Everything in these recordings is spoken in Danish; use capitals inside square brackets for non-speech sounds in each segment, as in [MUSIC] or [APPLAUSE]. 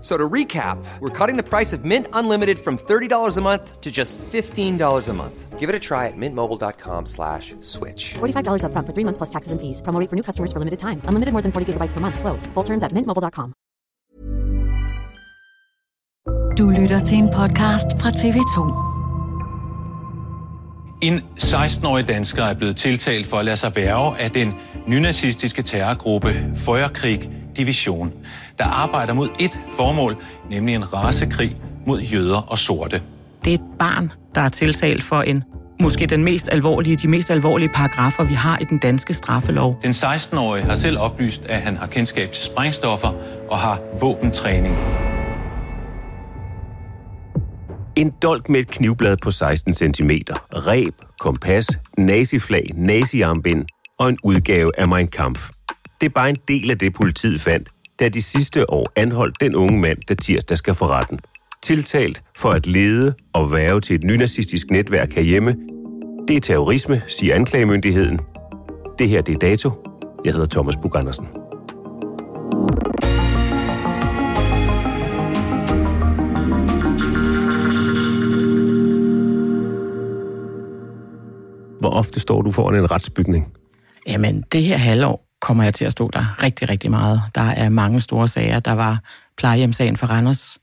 So to recap, we're cutting the price of Mint Unlimited from $30 a month to just $15 a month. Give it a try at mintmobile.com slash switch. $45 upfront for three months plus taxes and fees. Promo rate for new customers for limited time. Unlimited more than 40 gigabytes per month. Slows. Full terms at mintmobile.com. Du lytter til en podcast fra TV2. En 16-årig dansker er blevet tiltalt for at lade sig værve af den nynazistiske terrorgruppe Feuerkrieg Division, der arbejder mod et formål, nemlig en rasekrig mod jøder og sorte. Det er et barn, der er tiltalt for en måske den mest alvorlige, de mest alvorlige paragrafer, vi har i den danske straffelov. Den 16-årige har selv oplyst, at han har kendskab til sprængstoffer og har våbentræning. En dolk med et knivblad på 16 cm, ræb, kompas, naziflag, naziarmbind og en udgave af Mein Kampf. Det er bare en del af det, politiet fandt, da de sidste år anholdt den unge mand, der tirsdag skal for retten. Tiltalt for at lede og værve til et nynazistisk netværk herhjemme. Det er terrorisme, siger anklagemyndigheden. Det her det er dato. Jeg hedder Thomas Bug Andersen. Hvor ofte står du foran en retsbygning? Jamen, det her halvår kommer jeg til at stå der rigtig, rigtig meget. Der er mange store sager. Der var plejehjemsagen for Randers.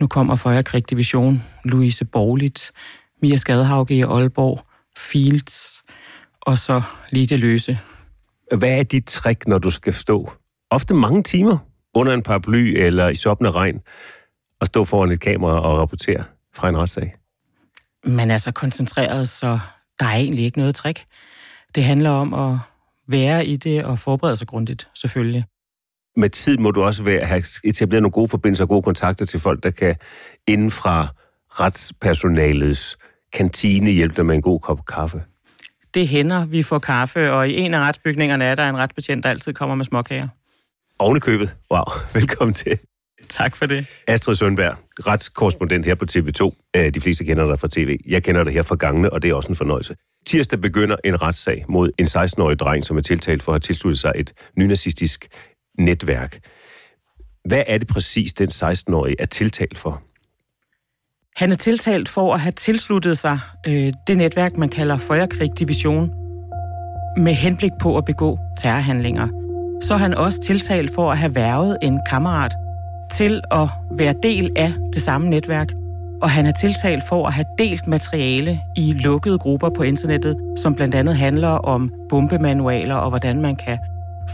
Nu kommer Feuerkrig Division, Louise Borligt, Mia Skadhauge i Aalborg, Fields, og så lige det løse. Hvad er dit trick, når du skal stå ofte mange timer under en paraply eller i soppende regn og stå foran et kamera og rapportere fra en retssag? Man er så koncentreret, så der er egentlig ikke noget trick. Det handler om at være i det og forberede sig grundigt, selvfølgelig. Med tid må du også være, have etableret nogle gode forbindelser og gode kontakter til folk, der kan inden fra retspersonalets kantine hjælpe dig med en god kop kaffe. Det hænder, vi får kaffe, og i en af retsbygningerne er der en retsbetjent, der altid kommer med småkager. Oven i købet. Wow, [LAUGHS] velkommen til. Tak for det. Astrid Sundberg, retskorrespondent her på TV2. Øh, De fleste kender dig fra tv. Jeg kender dig her fra gangene, og det er også en fornøjelse. Tirsdag begynder en retssag mod en 16-årig dreng, som er tiltalt for at have tilsluttet sig et nynazistisk netværk. Hvad er det præcis, den 16-årige er tiltalt for? Han er tiltalt for at have tilsluttet sig øh, det netværk, man kalder Feuerkrig Division, med henblik på at begå terrorhandlinger. Så er han også tiltalt for at have værvet en kammerat til at være del af det samme netværk. Og han er tiltalt for at have delt materiale i lukkede grupper på internettet, som blandt andet handler om bombemanualer og hvordan man kan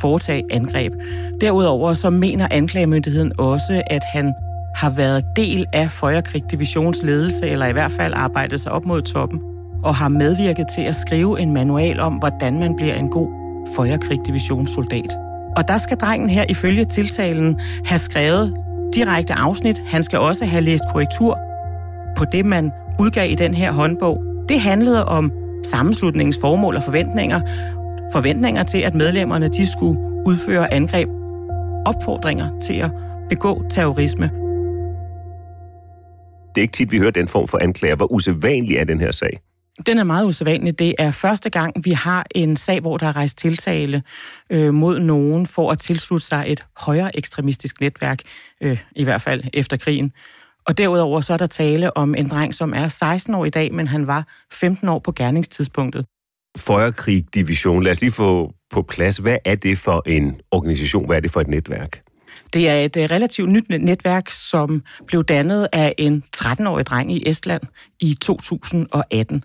foretage angreb. Derudover så mener anklagemyndigheden også, at han har været del af Feuerkrig Divisions ledelse, eller i hvert fald arbejdet sig op mod toppen, og har medvirket til at skrive en manual om, hvordan man bliver en god Feuerkrig-divisionssoldat. Og der skal drengen her ifølge tiltalen have skrevet direkte afsnit. Han skal også have læst korrektur på det, man udgav i den her håndbog. Det handlede om sammenslutningens formål og forventninger. Forventninger til, at medlemmerne de skulle udføre angreb. Opfordringer til at begå terrorisme. Det er ikke tit, vi hører den form for anklager. Hvor usædvanlig er den her sag? Den er meget usædvanlig. Det er første gang, vi har en sag, hvor der er rejst tiltale øh, mod nogen for at tilslutte sig et højere ekstremistisk netværk, øh, i hvert fald efter krigen. Og derudover så er der tale om en dreng, som er 16 år i dag, men han var 15 år på gerningstidspunktet. Føjerkrig Division, lad os lige få på plads. Hvad er det for en organisation? Hvad er det for et netværk? Det er et øh, relativt nyt netværk, som blev dannet af en 13-årig dreng i Estland i 2018.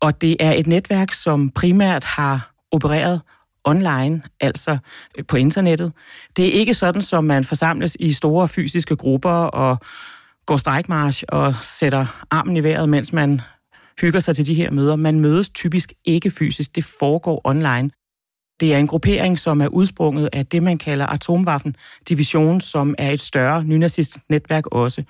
Og det er et netværk, som primært har opereret online, altså øh, på internettet. Det er ikke sådan, som man forsamles i store fysiske grupper og går strækmarsch og sætter armen i vejret, mens man hygger sig til de her møder. Man mødes typisk ikke fysisk, det foregår online. Det er en gruppering, som er udsprunget af det, man kalder Atomwaffen-division, som er et større nynazistisk netværk også.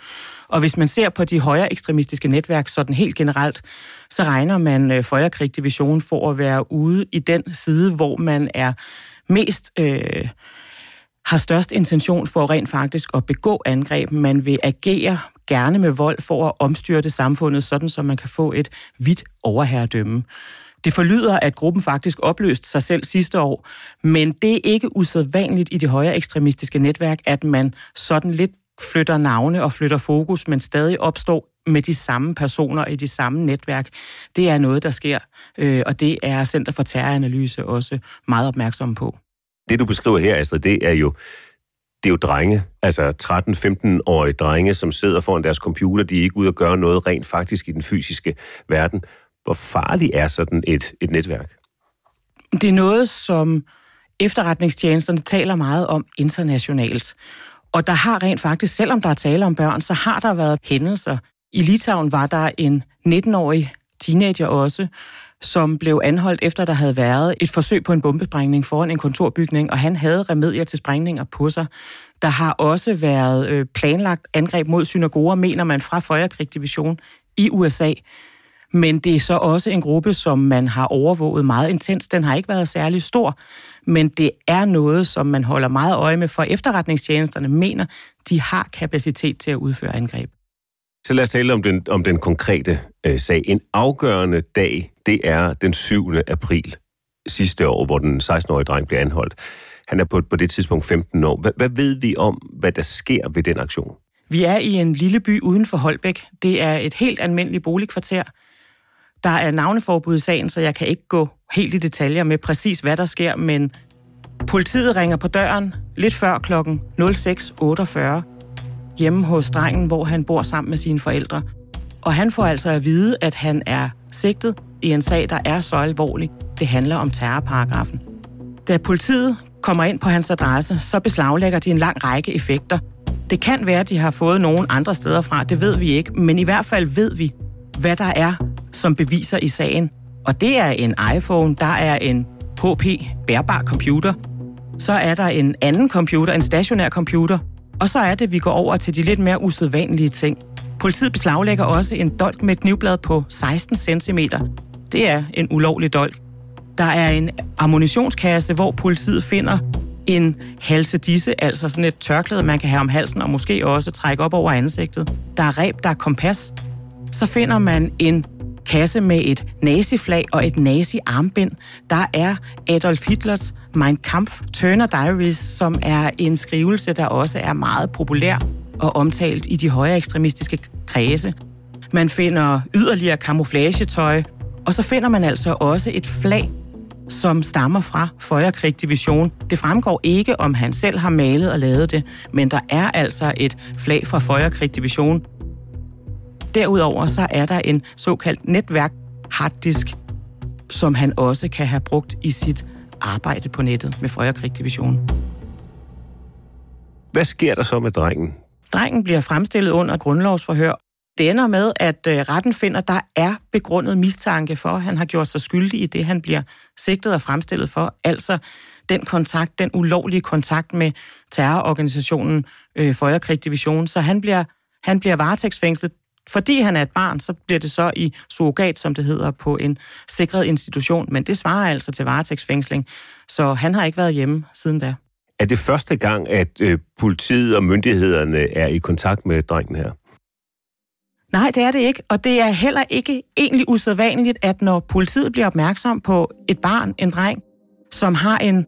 Og hvis man ser på de højere ekstremistiske netværk sådan helt generelt, så regner man øh, Feuerkrig Division for at være ude i den side, hvor man er mest... Øh, har størst intention for rent faktisk at begå angreb. Man vil agere gerne med vold for at omstyrte samfundet, sådan så man kan få et vidt overherredømme. Det forlyder, at gruppen faktisk opløste sig selv sidste år, men det er ikke usædvanligt i det højere ekstremistiske netværk, at man sådan lidt flytter navne og flytter fokus, men stadig opstår med de samme personer i de samme netværk. Det er noget, der sker, øh, og det er Center for Terroranalyse også meget opmærksom på. Det, du beskriver her, Astrid, det er jo det er jo drenge, altså 13-15-årige drenge, som sidder foran deres computer. De er ikke ude og gøre noget rent faktisk i den fysiske verden. Hvor farlig er sådan et, et netværk? Det er noget, som efterretningstjenesterne taler meget om internationalt. Og der har rent faktisk, selvom der er tale om børn, så har der været hændelser. I Litauen var der en 19-årig teenager også, som blev anholdt efter, der havde været et forsøg på en bombesprængning foran en kontorbygning, og han havde remedier til sprængninger på sig. Der har også været øh, planlagt angreb mod synagoger, mener man fra Føjerkrigsdivision i USA. Men det er så også en gruppe, som man har overvåget meget intens. Den har ikke været særlig stor, men det er noget, som man holder meget øje med, for efterretningstjenesterne mener, de har kapacitet til at udføre angreb. Så lad os tale om den, om den konkrete øh, sag. En afgørende dag, det er den 7. april sidste år, hvor den 16-årige dreng bliver anholdt. Han er på, på det tidspunkt 15 år. Hvad, hvad ved vi om, hvad der sker ved den aktion? Vi er i en lille by uden for Holbæk. Det er et helt almindeligt boligkvarter. Der er navneforbud i sagen, så jeg kan ikke gå helt i detaljer med præcis, hvad der sker, men politiet ringer på døren lidt før klokken 06.48 hjemme hos drengen, hvor han bor sammen med sine forældre. Og han får altså at vide, at han er sigtet i en sag, der er så alvorlig. Det handler om terrorparagrafen. Da politiet kommer ind på hans adresse, så beslaglægger de en lang række effekter. Det kan være, at de har fået nogen andre steder fra, det ved vi ikke, men i hvert fald ved vi, hvad der er som beviser i sagen. Og det er en iPhone, der er en HP bærbar computer, så er der en anden computer, en stationær computer, og så er det, at vi går over til de lidt mere usædvanlige ting. Politiet beslaglægger også en dolk med et knivblad på 16 cm. Det er en ulovlig dolk. Der er en ammunitionskasse, hvor politiet finder en halsedisse, altså sådan et tørklæde, man kan have om halsen og måske også trække op over ansigtet. Der er reb, der er kompas. Så finder man en kasse med et naziflag og et nazi-armbind. Der er Adolf Hitlers Mein Kampf Turner Diaries, som er en skrivelse, der også er meget populær og omtalt i de højere ekstremistiske kredse. Man finder yderligere kamuflagetøj, og så finder man altså også et flag, som stammer fra Føjerkrig Division. Det fremgår ikke, om han selv har malet og lavet det, men der er altså et flag fra Føjerkrig Division. Derudover så er der en såkaldt netværk harddisk, som han også kan have brugt i sit arbejde på nettet med Frøjerkrig Division. Hvad sker der så med drengen? Drengen bliver fremstillet under grundlovsforhør. Det ender med, at øh, retten finder, der er begrundet mistanke for, at han har gjort sig skyldig i det, han bliver sigtet og fremstillet for. Altså den kontakt, den ulovlige kontakt med terrororganisationen øh, Føjerkrig Division. Så han bliver, han bliver varetægtsfængslet fordi han er et barn, så bliver det så i surrogat, som det hedder, på en sikret institution. Men det svarer altså til varetægtsfængsling. Så han har ikke været hjemme siden da. Er det første gang, at øh, politiet og myndighederne er i kontakt med drengen her? Nej, det er det ikke, og det er heller ikke egentlig usædvanligt, at når politiet bliver opmærksom på et barn, en dreng, som har en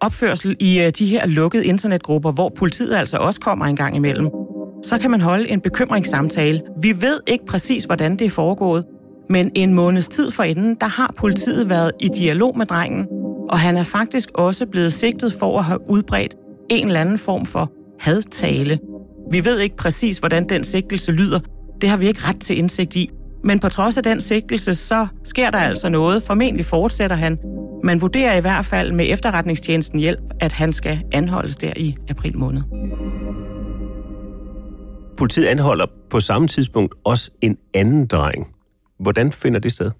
opførsel i øh, de her lukkede internetgrupper, hvor politiet altså også kommer en gang imellem, så kan man holde en bekymringssamtale. Vi ved ikke præcis, hvordan det er foregået, men en måneds tid forinden, der har politiet været i dialog med drengen, og han er faktisk også blevet sigtet for at have udbredt en eller anden form for hadtale. Vi ved ikke præcis, hvordan den sigtelse lyder. Det har vi ikke ret til indsigt i. Men på trods af den sigtelse, så sker der altså noget. Formentlig fortsætter han. Man vurderer i hvert fald med efterretningstjenesten hjælp, at han skal anholdes der i april måned. Politiet anholder på samme tidspunkt også en anden dreng. Hvordan finder det sted?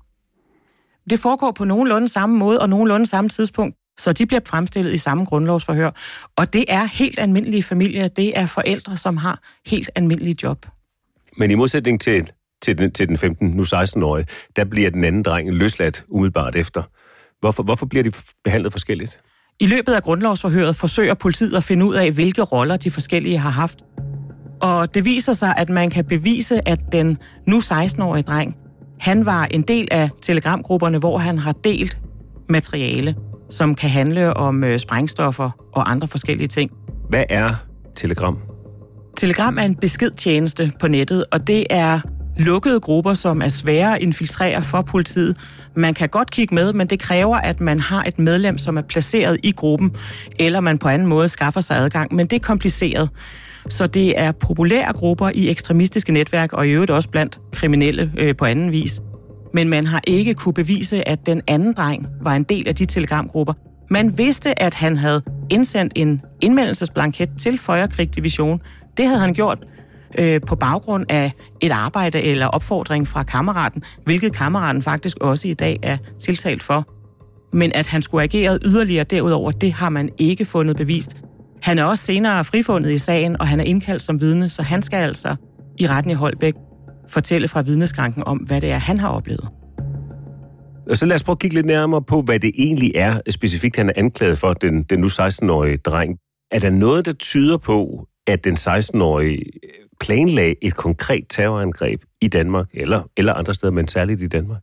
Det foregår på nogenlunde samme måde og nogenlunde samme tidspunkt, så de bliver fremstillet i samme grundlovsforhør. Og det er helt almindelige familier. Det er forældre, som har helt almindelige job. Men i modsætning til, til, den, til den 15, nu 16-årige, der bliver den anden dreng løsladt umiddelbart efter. Hvorfor, hvorfor bliver de behandlet forskelligt? I løbet af grundlovsforhøret forsøger politiet at finde ud af, hvilke roller de forskellige har haft. Og det viser sig, at man kan bevise, at den nu 16-årige dreng, han var en del af telegramgrupperne, hvor han har delt materiale, som kan handle om øh, sprængstoffer og andre forskellige ting. Hvad er Telegram? Telegram er en beskedtjeneste på nettet, og det er lukkede grupper, som er svære at infiltrere for politiet. Man kan godt kigge med, men det kræver, at man har et medlem, som er placeret i gruppen, eller man på anden måde skaffer sig adgang, men det er kompliceret. Så det er populære grupper i ekstremistiske netværk, og i øvrigt også blandt kriminelle øh, på anden vis. Men man har ikke kunne bevise, at den anden dreng var en del af de telegramgrupper. Man vidste, at han havde indsendt en indmeldelsesblanket til Føjerkrig Division. Det havde han gjort øh, på baggrund af et arbejde eller opfordring fra kammeraten, hvilket kammeraten faktisk også i dag er tiltalt for. Men at han skulle agere yderligere derudover, det har man ikke fundet bevist. Han er også senere frifundet i sagen, og han er indkaldt som vidne, så han skal altså i retten i Holbæk fortælle fra vidneskranken om, hvad det er, han har oplevet. Og så lad os prøve at kigge lidt nærmere på, hvad det egentlig er specifikt, han er anklaget for, den, den nu 16-årige dreng. Er der noget, der tyder på, at den 16-årige planlagde et konkret terrorangreb i Danmark, eller, eller andre steder, men særligt i Danmark?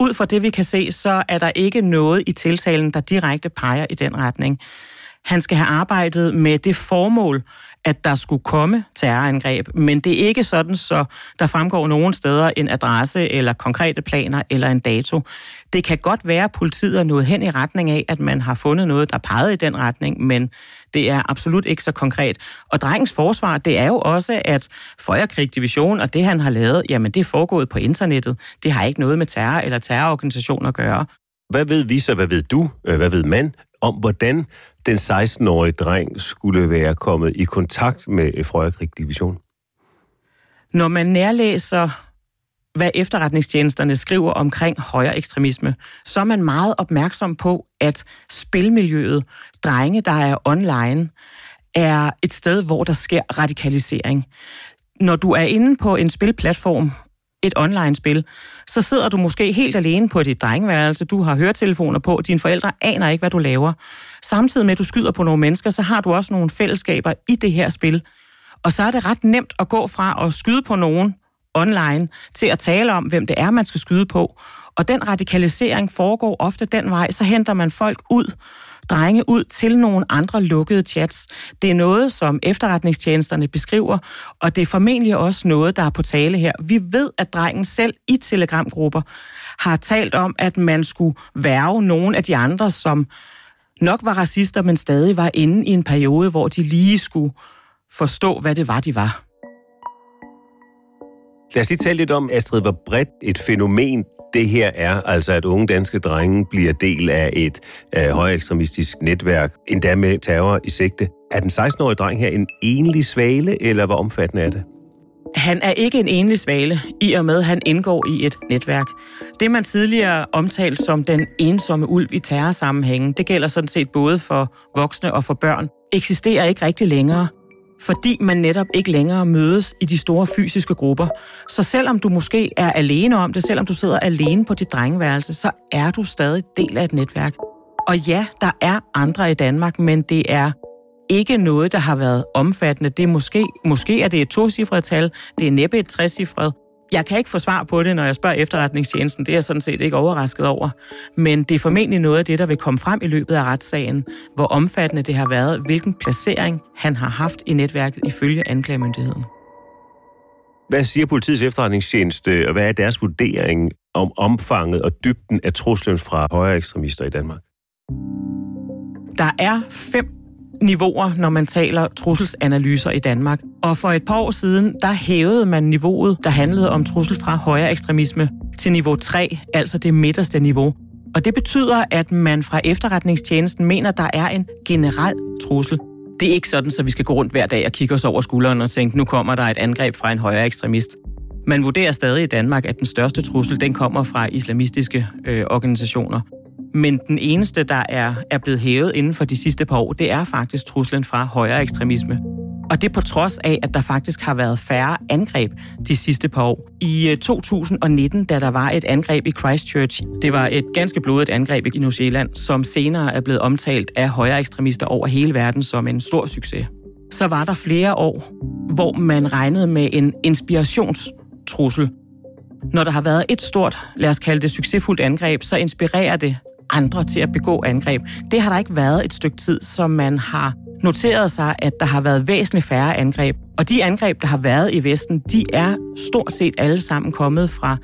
Ud fra det, vi kan se, så er der ikke noget i tiltalen, der direkte peger i den retning. Han skal have arbejdet med det formål, at der skulle komme terrorangreb, men det er ikke sådan, så der fremgår nogen steder en adresse eller konkrete planer eller en dato. Det kan godt være, at politiet er nået hen i retning af, at man har fundet noget, der pegede i den retning, men det er absolut ikke så konkret. Og drengens forsvar, det er jo også, at Føjerkrig Division og det, han har lavet, jamen det er foregået på internettet. Det har ikke noget med terror eller terrororganisationer at gøre. Hvad ved vi så, hvad ved du, øh, hvad ved man om, hvordan den 16-årige dreng skulle være kommet i kontakt med øh, Frøjerkrig Division? Når man nærlæser, hvad efterretningstjenesterne skriver omkring højere ekstremisme, så er man meget opmærksom på, at spilmiljøet, drenge, der er online, er et sted, hvor der sker radikalisering. Når du er inde på en spilplatform, et online-spil, så sidder du måske helt alene på dit drengeværelse, du har høretelefoner på, dine forældre aner ikke, hvad du laver. Samtidig med, at du skyder på nogle mennesker, så har du også nogle fællesskaber i det her spil. Og så er det ret nemt at gå fra at skyde på nogen online til at tale om, hvem det er, man skal skyde på. Og den radikalisering foregår ofte den vej, så henter man folk ud, drenge ud til nogle andre lukkede chats. Det er noget, som efterretningstjenesterne beskriver, og det er formentlig også noget, der er på tale her. Vi ved, at drengen selv i telegramgrupper har talt om, at man skulle værve nogle af de andre, som nok var racister, men stadig var inde i en periode, hvor de lige skulle forstå, hvad det var, de var. Lad os lige tale lidt om, Astrid, hvor bredt et fænomen det her er, altså at unge danske drenge bliver del af et øh, højekstremistisk netværk, endda med terror i sigte. Er den 16-årige dreng her en enlig svale, eller hvor omfattende er det? Han er ikke en enlig svale, i og med at han indgår i et netværk. Det, man tidligere omtalte som den ensomme ulv i terrorsammenhængen, det gælder sådan set både for voksne og for børn, eksisterer ikke rigtig længere fordi man netop ikke længere mødes i de store fysiske grupper. Så selvom du måske er alene om det, selvom du sidder alene på dit drengeværelse, så er du stadig del af et netværk. Og ja, der er andre i Danmark, men det er ikke noget, der har været omfattende. Det er måske, måske er det et tocifret tal, det er næppe et trecifret. Jeg kan ikke få svar på det, når jeg spørger efterretningstjenesten. Det er jeg sådan set ikke overrasket over. Men det er formentlig noget af det, der vil komme frem i løbet af retssagen. Hvor omfattende det har været, hvilken placering han har haft i netværket ifølge anklagemyndigheden. Hvad siger politiets efterretningstjeneste, og hvad er deres vurdering om omfanget og dybden af truslen fra højere ekstremister i Danmark? Der er fem niveauer, når man taler trusselsanalyser i Danmark. Og for et par år siden, der hævede man niveauet, der handlede om trussel fra højere ekstremisme, til niveau 3, altså det midterste niveau. Og det betyder, at man fra efterretningstjenesten mener, der er en generel trussel. Det er ikke sådan, så vi skal gå rundt hver dag og kigge os over skulderen og tænke, nu kommer der et angreb fra en højere ekstremist. Man vurderer stadig i Danmark, at den største trussel, den kommer fra islamistiske øh, organisationer. Men den eneste, der er, er blevet hævet inden for de sidste par år, det er faktisk truslen fra højere ekstremisme. Og det på trods af, at der faktisk har været færre angreb de sidste par år. I øh, 2019, da der var et angreb i Christchurch, det var et ganske blodigt angreb i New Zealand, som senere er blevet omtalt af højere ekstremister over hele verden som en stor succes. Så var der flere år, hvor man regnede med en inspirationstrussel. Når der har været et stort, lad os kalde det succesfuldt angreb, så inspirerer det andre til at begå angreb. Det har der ikke været et stykke tid, som man har noteret sig, at der har været væsentligt færre angreb. Og de angreb, der har været i Vesten, de er stort set alle sammen kommet fra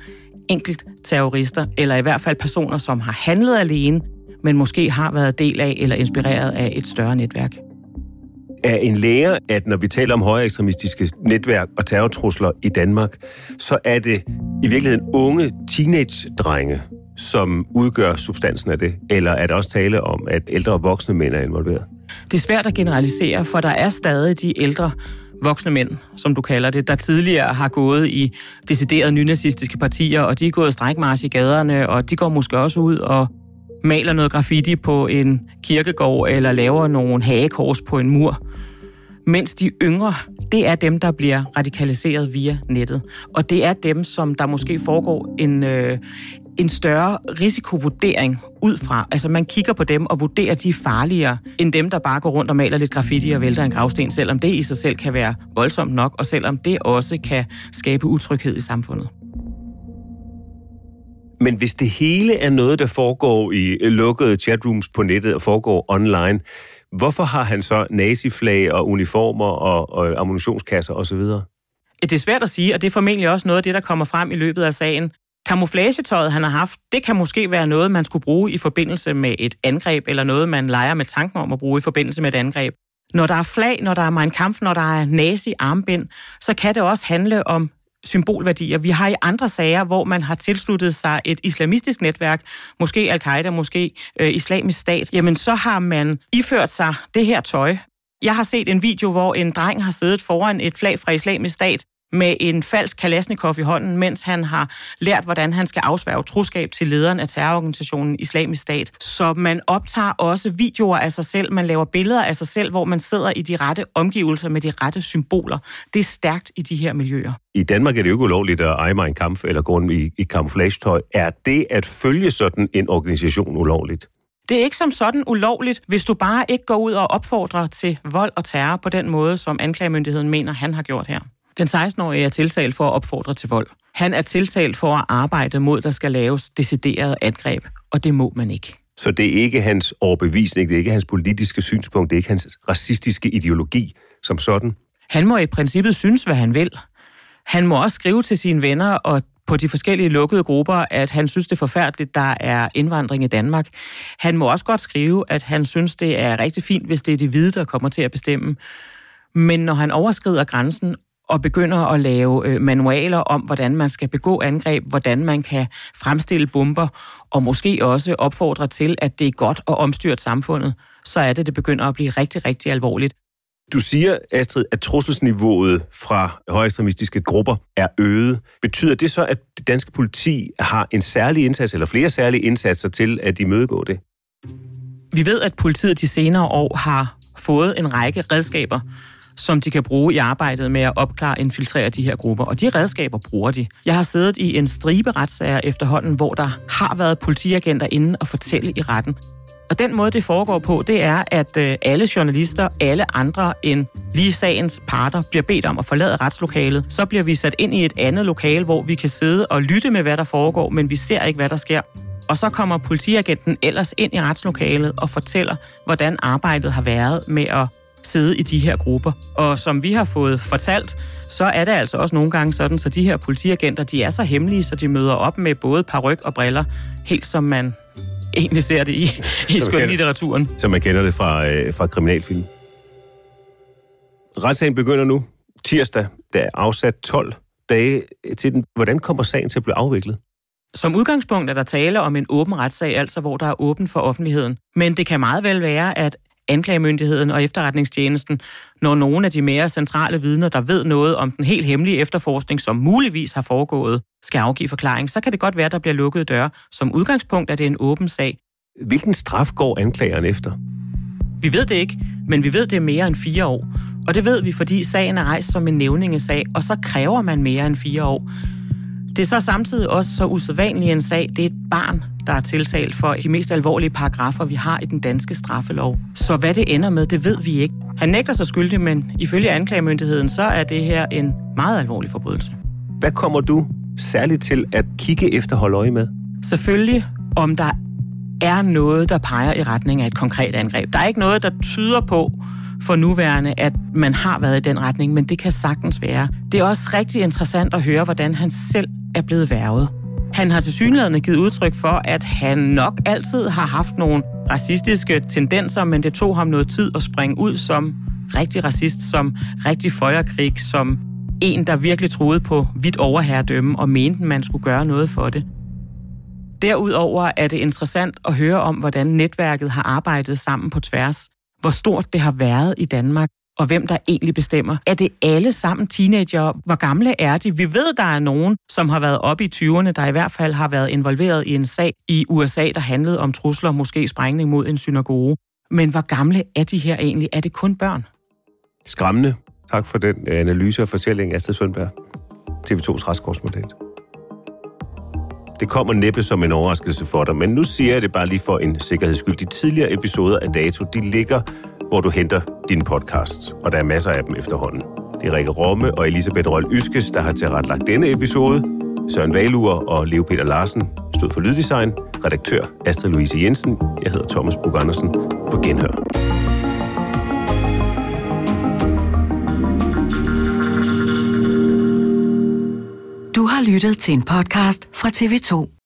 enkelt terrorister, eller i hvert fald personer, som har handlet alene, men måske har været del af eller inspireret af et større netværk. Er en lærer, at når vi taler om højere ekstremistiske netværk og terrortrusler i Danmark, så er det i virkeligheden unge teenage-drenge, som udgør substansen af det? Eller er der også tale om, at ældre og voksne mænd er involveret? Det er svært at generalisere, for der er stadig de ældre voksne mænd, som du kalder det, der tidligere har gået i deciderede nynazistiske partier, og de er gået strækmarsch i gaderne, og de går måske også ud og maler noget graffiti på en kirkegård, eller laver nogle hagekors på en mur. Mens de yngre, det er dem, der bliver radikaliseret via nettet. Og det er dem, som der måske foregår en, øh, en større risikovurdering ud fra. Altså man kigger på dem og vurderer, at de er farligere end dem, der bare går rundt og maler lidt graffiti og vælter en gravsten, selvom det i sig selv kan være voldsomt nok, og selvom det også kan skabe utryghed i samfundet. Men hvis det hele er noget, der foregår i lukkede chatrooms på nettet og foregår online, hvorfor har han så naziflag og uniformer og, og ammunitionskasser osv.? Det er svært at sige, og det er formentlig også noget af det, der kommer frem i løbet af sagen. Kamuflagetøjet, han har haft, det kan måske være noget, man skulle bruge i forbindelse med et angreb, eller noget, man leger med tanken om at bruge i forbindelse med et angreb. Når der er flag, når der er Mein Kampf, når der er nazi-armbind, så kan det også handle om symbolværdier. Vi har i andre sager, hvor man har tilsluttet sig et islamistisk netværk, måske al-Qaida, måske øh, islamisk stat, jamen så har man iført sig det her tøj. Jeg har set en video, hvor en dreng har siddet foran et flag fra islamisk stat, med en falsk Kalashnikov i hånden, mens han har lært, hvordan han skal afsværge troskab til lederen af terrororganisationen Islamisk Stat. Så man optager også videoer af sig selv, man laver billeder af sig selv, hvor man sidder i de rette omgivelser med de rette symboler. Det er stærkt i de her miljøer. I Danmark er det jo ikke ulovligt at eje en kamp eller gå i, i camouflage-tøj. Er det at følge sådan en organisation ulovligt? Det er ikke som sådan ulovligt, hvis du bare ikke går ud og opfordrer til vold og terror på den måde, som anklagemyndigheden mener, han har gjort her. Den 16-årige er tiltalt for at opfordre til vold. Han er tiltalt for at arbejde mod, der skal laves deciderede angreb, og det må man ikke. Så det er ikke hans overbevisning, det er ikke hans politiske synspunkt, det er ikke hans racistiske ideologi som sådan? Han må i princippet synes, hvad han vil. Han må også skrive til sine venner og på de forskellige lukkede grupper, at han synes, det er forfærdeligt, der er indvandring i Danmark. Han må også godt skrive, at han synes, det er rigtig fint, hvis det er de hvide, der kommer til at bestemme. Men når han overskrider grænsen og begynder at lave øh, manualer om, hvordan man skal begå angreb, hvordan man kan fremstille bomber, og måske også opfordre til, at det er godt at omstyre samfundet, så er det, det begynder at blive rigtig, rigtig alvorligt. Du siger, Astrid, at trusselsniveauet fra højekstremistiske grupper er øget. Betyder det så, at det danske politi har en særlig indsats, eller flere særlige indsatser til at imødegå det? Vi ved, at politiet de senere år har fået en række redskaber, som de kan bruge i arbejdet med at opklare og infiltrere de her grupper. Og de redskaber bruger de. Jeg har siddet i en stribe retssager efterhånden, hvor der har været politiagenter inde og fortælle i retten, Og den måde, det foregår på, det er, at øh, alle journalister, alle andre end lige sagens parter, bliver bedt om at forlade retslokalet. Så bliver vi sat ind i et andet lokale, hvor vi kan sidde og lytte med, hvad der foregår, men vi ser ikke, hvad der sker. Og så kommer politiagenten ellers ind i retslokalet og fortæller, hvordan arbejdet har været med at sidde i de her grupper. Og som vi har fået fortalt, så er det altså også nogle gange sådan, så de her politiagenter, de er så hemmelige, så de møder op med både paryk og briller, helt som man egentlig ser det i, i skønlitteraturen. Som man kender det fra, øh, fra kriminalfilm. Retssagen begynder nu, tirsdag, der er afsat 12 dage til den. Hvordan kommer sagen til at blive afviklet? Som udgangspunkt er der tale om en åben retssag, altså hvor der er åben for offentligheden. Men det kan meget vel være, at anklagemyndigheden og efterretningstjenesten, når nogle af de mere centrale vidner, der ved noget om den helt hemmelige efterforskning, som muligvis har foregået, skal afgive forklaring, så kan det godt være, der bliver lukket døre. Som udgangspunkt er det en åben sag. Hvilken straf går anklageren efter? Vi ved det ikke, men vi ved det er mere end fire år. Og det ved vi, fordi sagen er rejst som en nævningesag, og så kræver man mere end fire år. Det er så samtidig også så usædvanlig en sag. Det er et barn, der er tiltalt for de mest alvorlige paragrafer, vi har i den danske straffelov. Så hvad det ender med, det ved vi ikke. Han nægter sig skyldig, men ifølge anklagemyndigheden, så er det her en meget alvorlig forbrydelse. Hvad kommer du særligt til at kigge efter holde øje med? Selvfølgelig, om der er noget, der peger i retning af et konkret angreb. Der er ikke noget, der tyder på, for nuværende, at man har været i den retning, men det kan sagtens være. Det er også rigtig interessant at høre, hvordan han selv er blevet værvet. Han har til synligheden givet udtryk for, at han nok altid har haft nogle racistiske tendenser, men det tog ham noget tid at springe ud som rigtig racist, som rigtig føjerkrig, som en, der virkelig troede på vidt overherredømme og mente, man skulle gøre noget for det. Derudover er det interessant at høre om, hvordan netværket har arbejdet sammen på tværs. Hvor stort det har været i Danmark, og hvem der egentlig bestemmer. Er det alle sammen teenager? Hvor gamle er de? Vi ved, der er nogen, som har været oppe i 20'erne, der i hvert fald har været involveret i en sag i USA, der handlede om trusler, måske sprængning mod en synagoge. Men hvor gamle er de her egentlig? Er det kun børn? Skræmmende. Tak for den øh, analyse og fortælling, Astrid Sundberg. TV2's retskortsmodel. Det kommer næppe som en overraskelse for dig, men nu siger jeg det bare lige for en sikkerheds skyld. De tidligere episoder af Dato, de ligger hvor du henter din podcast, og der er masser af dem efterhånden. Det er Rikke Romme og Elisabeth Røl Yskes, der har tilrettelagt denne episode. Søren Valur og Leo Peter Larsen stod for lyddesign. Redaktør Astrid Louise Jensen. Jeg hedder Thomas Bug Andersen. På genhør. Du har lyttet til en podcast fra TV2.